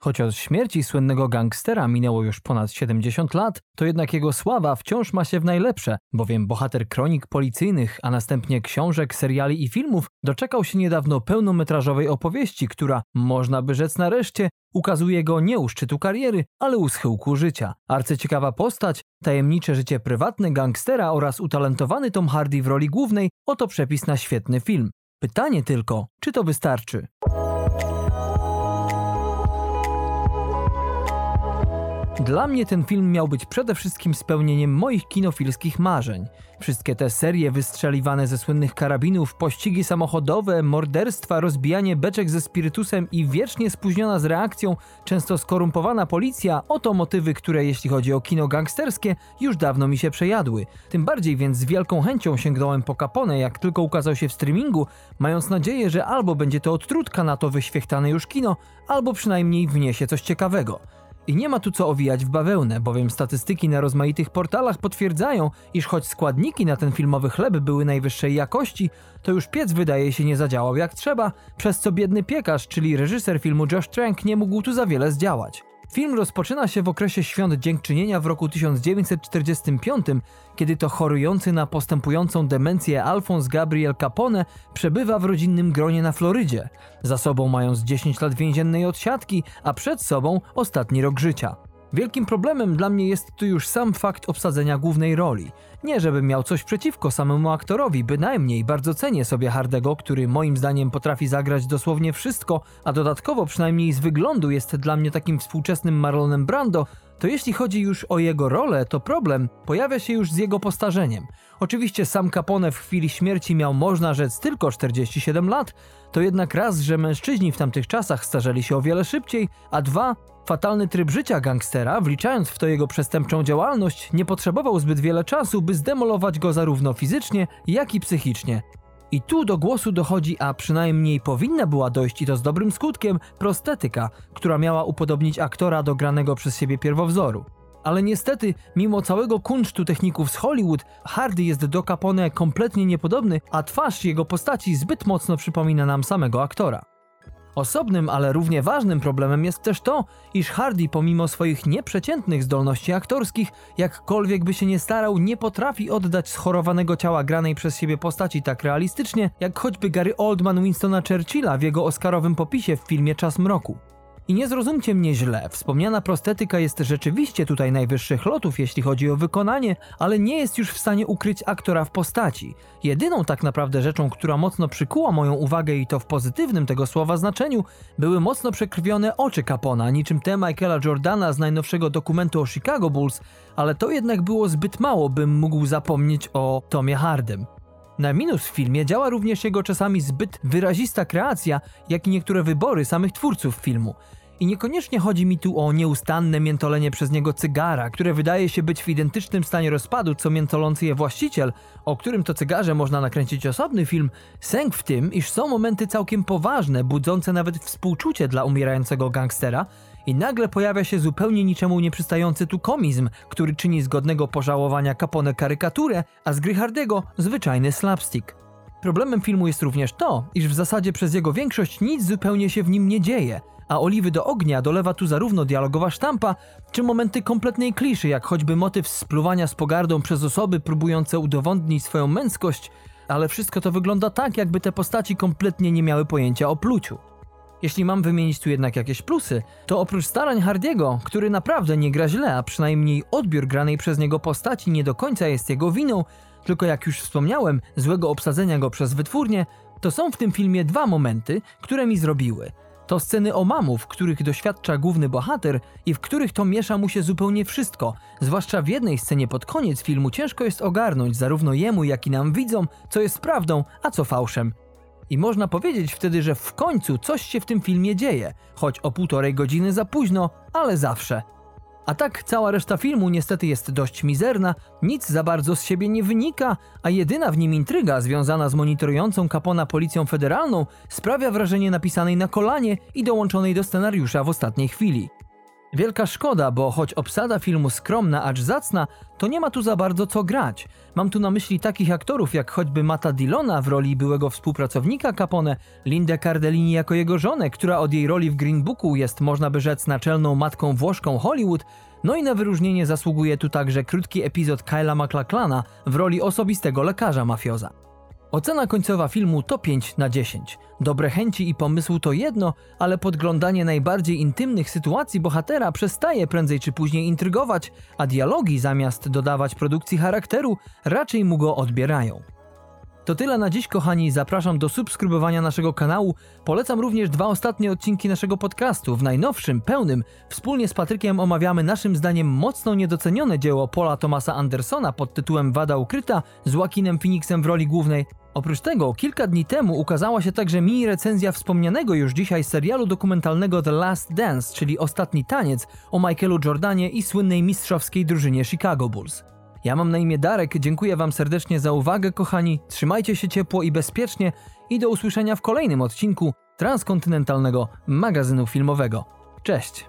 Choć od śmierci słynnego gangstera minęło już ponad 70 lat, to jednak jego sława wciąż ma się w najlepsze, bowiem bohater kronik policyjnych, a następnie książek, seriali i filmów doczekał się niedawno pełnometrażowej opowieści, która, można by rzec nareszcie, ukazuje go nie u szczytu kariery, ale u schyłku życia. Arcyciekawa postać, tajemnicze życie prywatne gangstera oraz utalentowany Tom Hardy w roli głównej oto przepis na świetny film. Pytanie tylko, czy to wystarczy? Dla mnie ten film miał być przede wszystkim spełnieniem moich kinofilskich marzeń. Wszystkie te serie wystrzeliwane ze słynnych karabinów, pościgi samochodowe, morderstwa, rozbijanie beczek ze spirytusem i wiecznie spóźniona z reakcją, często skorumpowana policja, oto motywy, które jeśli chodzi o kino gangsterskie, już dawno mi się przejadły. Tym bardziej więc z wielką chęcią sięgnąłem po Capone, jak tylko ukazał się w streamingu, mając nadzieję, że albo będzie to odtrutka na to wyświechtane już kino, albo przynajmniej wniesie coś ciekawego. I nie ma tu co owijać w bawełnę, bowiem statystyki na rozmaitych portalach potwierdzają, iż choć składniki na ten filmowy chleb były najwyższej jakości, to już piec wydaje się nie zadziałał jak trzeba, przez co biedny piekarz, czyli reżyser filmu Josh Trank nie mógł tu za wiele zdziałać. Film rozpoczyna się w okresie świąt dziękczynienia w roku 1945, kiedy to chorujący na postępującą demencję Alphonse Gabriel Capone przebywa w rodzinnym gronie na Florydzie, za sobą mając 10 lat więziennej odsiadki, a przed sobą ostatni rok życia. Wielkim problemem dla mnie jest tu już sam fakt obsadzenia głównej roli. Nie żebym miał coś przeciwko samemu aktorowi, bynajmniej bardzo cenię sobie Hardego, który moim zdaniem potrafi zagrać dosłownie wszystko, a dodatkowo przynajmniej z wyglądu jest dla mnie takim współczesnym Marlonem Brando, to jeśli chodzi już o jego rolę, to problem pojawia się już z jego postarzeniem. Oczywiście sam Capone w chwili śmierci miał można rzec tylko 47 lat, to jednak raz, że mężczyźni w tamtych czasach starzeli się o wiele szybciej, a dwa, fatalny tryb życia gangstera, wliczając w to jego przestępczą działalność, nie potrzebował zbyt wiele czasu, by zdemolować go zarówno fizycznie, jak i psychicznie. I tu do głosu dochodzi, a przynajmniej powinna była dojść i to z dobrym skutkiem, prostetyka, która miała upodobnić aktora do granego przez siebie pierwowzoru. Ale niestety, mimo całego kunsztu techników z Hollywood, Hardy jest do Capone kompletnie niepodobny, a twarz jego postaci zbyt mocno przypomina nam samego aktora. Osobnym, ale równie ważnym problemem jest też to, iż Hardy pomimo swoich nieprzeciętnych zdolności aktorskich, jakkolwiek by się nie starał, nie potrafi oddać schorowanego ciała granej przez siebie postaci tak realistycznie, jak choćby Gary Oldman Winstona Churchilla w jego oscarowym popisie w filmie Czas Mroku. I nie zrozumcie mnie źle, wspomniana prostetyka jest rzeczywiście tutaj najwyższych lotów, jeśli chodzi o wykonanie, ale nie jest już w stanie ukryć aktora w postaci. Jedyną tak naprawdę rzeczą, która mocno przykuła moją uwagę i to w pozytywnym tego słowa znaczeniu, były mocno przekrwione oczy Capona, niczym te Michaela Jordana z najnowszego dokumentu o Chicago Bulls, ale to jednak było zbyt mało, bym mógł zapomnieć o Tomie Hardem. Na minus w filmie działa również jego czasami zbyt wyrazista kreacja, jak i niektóre wybory samych twórców filmu. I niekoniecznie chodzi mi tu o nieustanne miętolenie przez niego cygara, które wydaje się być w identycznym stanie rozpadu co miętolący je właściciel, o którym to cygarze można nakręcić osobny film. Sęk w tym, iż są momenty całkiem poważne, budzące nawet współczucie dla umierającego gangstera, i nagle pojawia się zupełnie niczemu nieprzystający tu komizm, który czyni z godnego pożałowania Capone karykaturę, a z gry Hardego zwyczajny slapstick. Problemem filmu jest również to, iż w zasadzie przez jego większość nic zupełnie się w nim nie dzieje, a oliwy do ognia dolewa tu zarówno dialogowa sztampa, czy momenty kompletnej kliszy, jak choćby motyw spluwania z pogardą przez osoby próbujące udowodnić swoją męskość, ale wszystko to wygląda tak, jakby te postaci kompletnie nie miały pojęcia o pluciu. Jeśli mam wymienić tu jednak jakieś plusy, to oprócz starań Hardiego, który naprawdę nie gra źle, a przynajmniej odbiór granej przez niego postaci nie do końca jest jego winą, tylko jak już wspomniałem, złego obsadzenia go przez wytwórnię, to są w tym filmie dwa momenty, które mi zrobiły. To sceny omamów, których doświadcza główny bohater i w których to miesza mu się zupełnie wszystko. Zwłaszcza w jednej scenie pod koniec filmu ciężko jest ogarnąć zarówno jemu, jak i nam widzom, co jest prawdą, a co fałszem. I można powiedzieć wtedy, że w końcu coś się w tym filmie dzieje, choć o półtorej godziny za późno, ale zawsze. A tak cała reszta filmu niestety jest dość mizerna, nic za bardzo z siebie nie wynika, a jedyna w nim intryga związana z monitorującą Capona policją federalną sprawia wrażenie napisanej na kolanie i dołączonej do scenariusza w ostatniej chwili. Wielka szkoda, bo choć obsada filmu skromna, acz zacna, to nie ma tu za bardzo co grać. Mam tu na myśli takich aktorów jak choćby Mata Dillona w roli byłego współpracownika Capone, Lindę Cardellini jako jego żonę, która od jej roli w Green Booku jest, można by rzec, naczelną matką włoszką Hollywood, no i na wyróżnienie zasługuje tu także krótki epizod Kyla MacLachlana w roli osobistego lekarza mafioza. Ocena końcowa filmu to 5 na 10. Dobre chęci i pomysł to jedno, ale podglądanie najbardziej intymnych sytuacji bohatera przestaje prędzej czy później intrygować, a dialogi zamiast dodawać produkcji charakteru raczej mu go odbierają. To tyle na dziś, kochani. Zapraszam do subskrybowania naszego kanału. Polecam również dwa ostatnie odcinki naszego podcastu. W najnowszym, pełnym, wspólnie z Patrykiem omawiamy naszym zdaniem mocno niedocenione dzieło Paula Thomasa Andersona pod tytułem Wada Ukryta z Joaquinem Phoenixem w roli głównej. Oprócz tego, kilka dni temu ukazała się także mini recenzja wspomnianego już dzisiaj serialu dokumentalnego The Last Dance, czyli Ostatni Taniec o Michaelu Jordanie i słynnej mistrzowskiej drużynie Chicago Bulls. Ja mam na imię Darek, dziękuję Wam serdecznie za uwagę, kochani. Trzymajcie się ciepło i bezpiecznie i do usłyszenia w kolejnym odcinku transkontynentalnego magazynu filmowego. Cześć!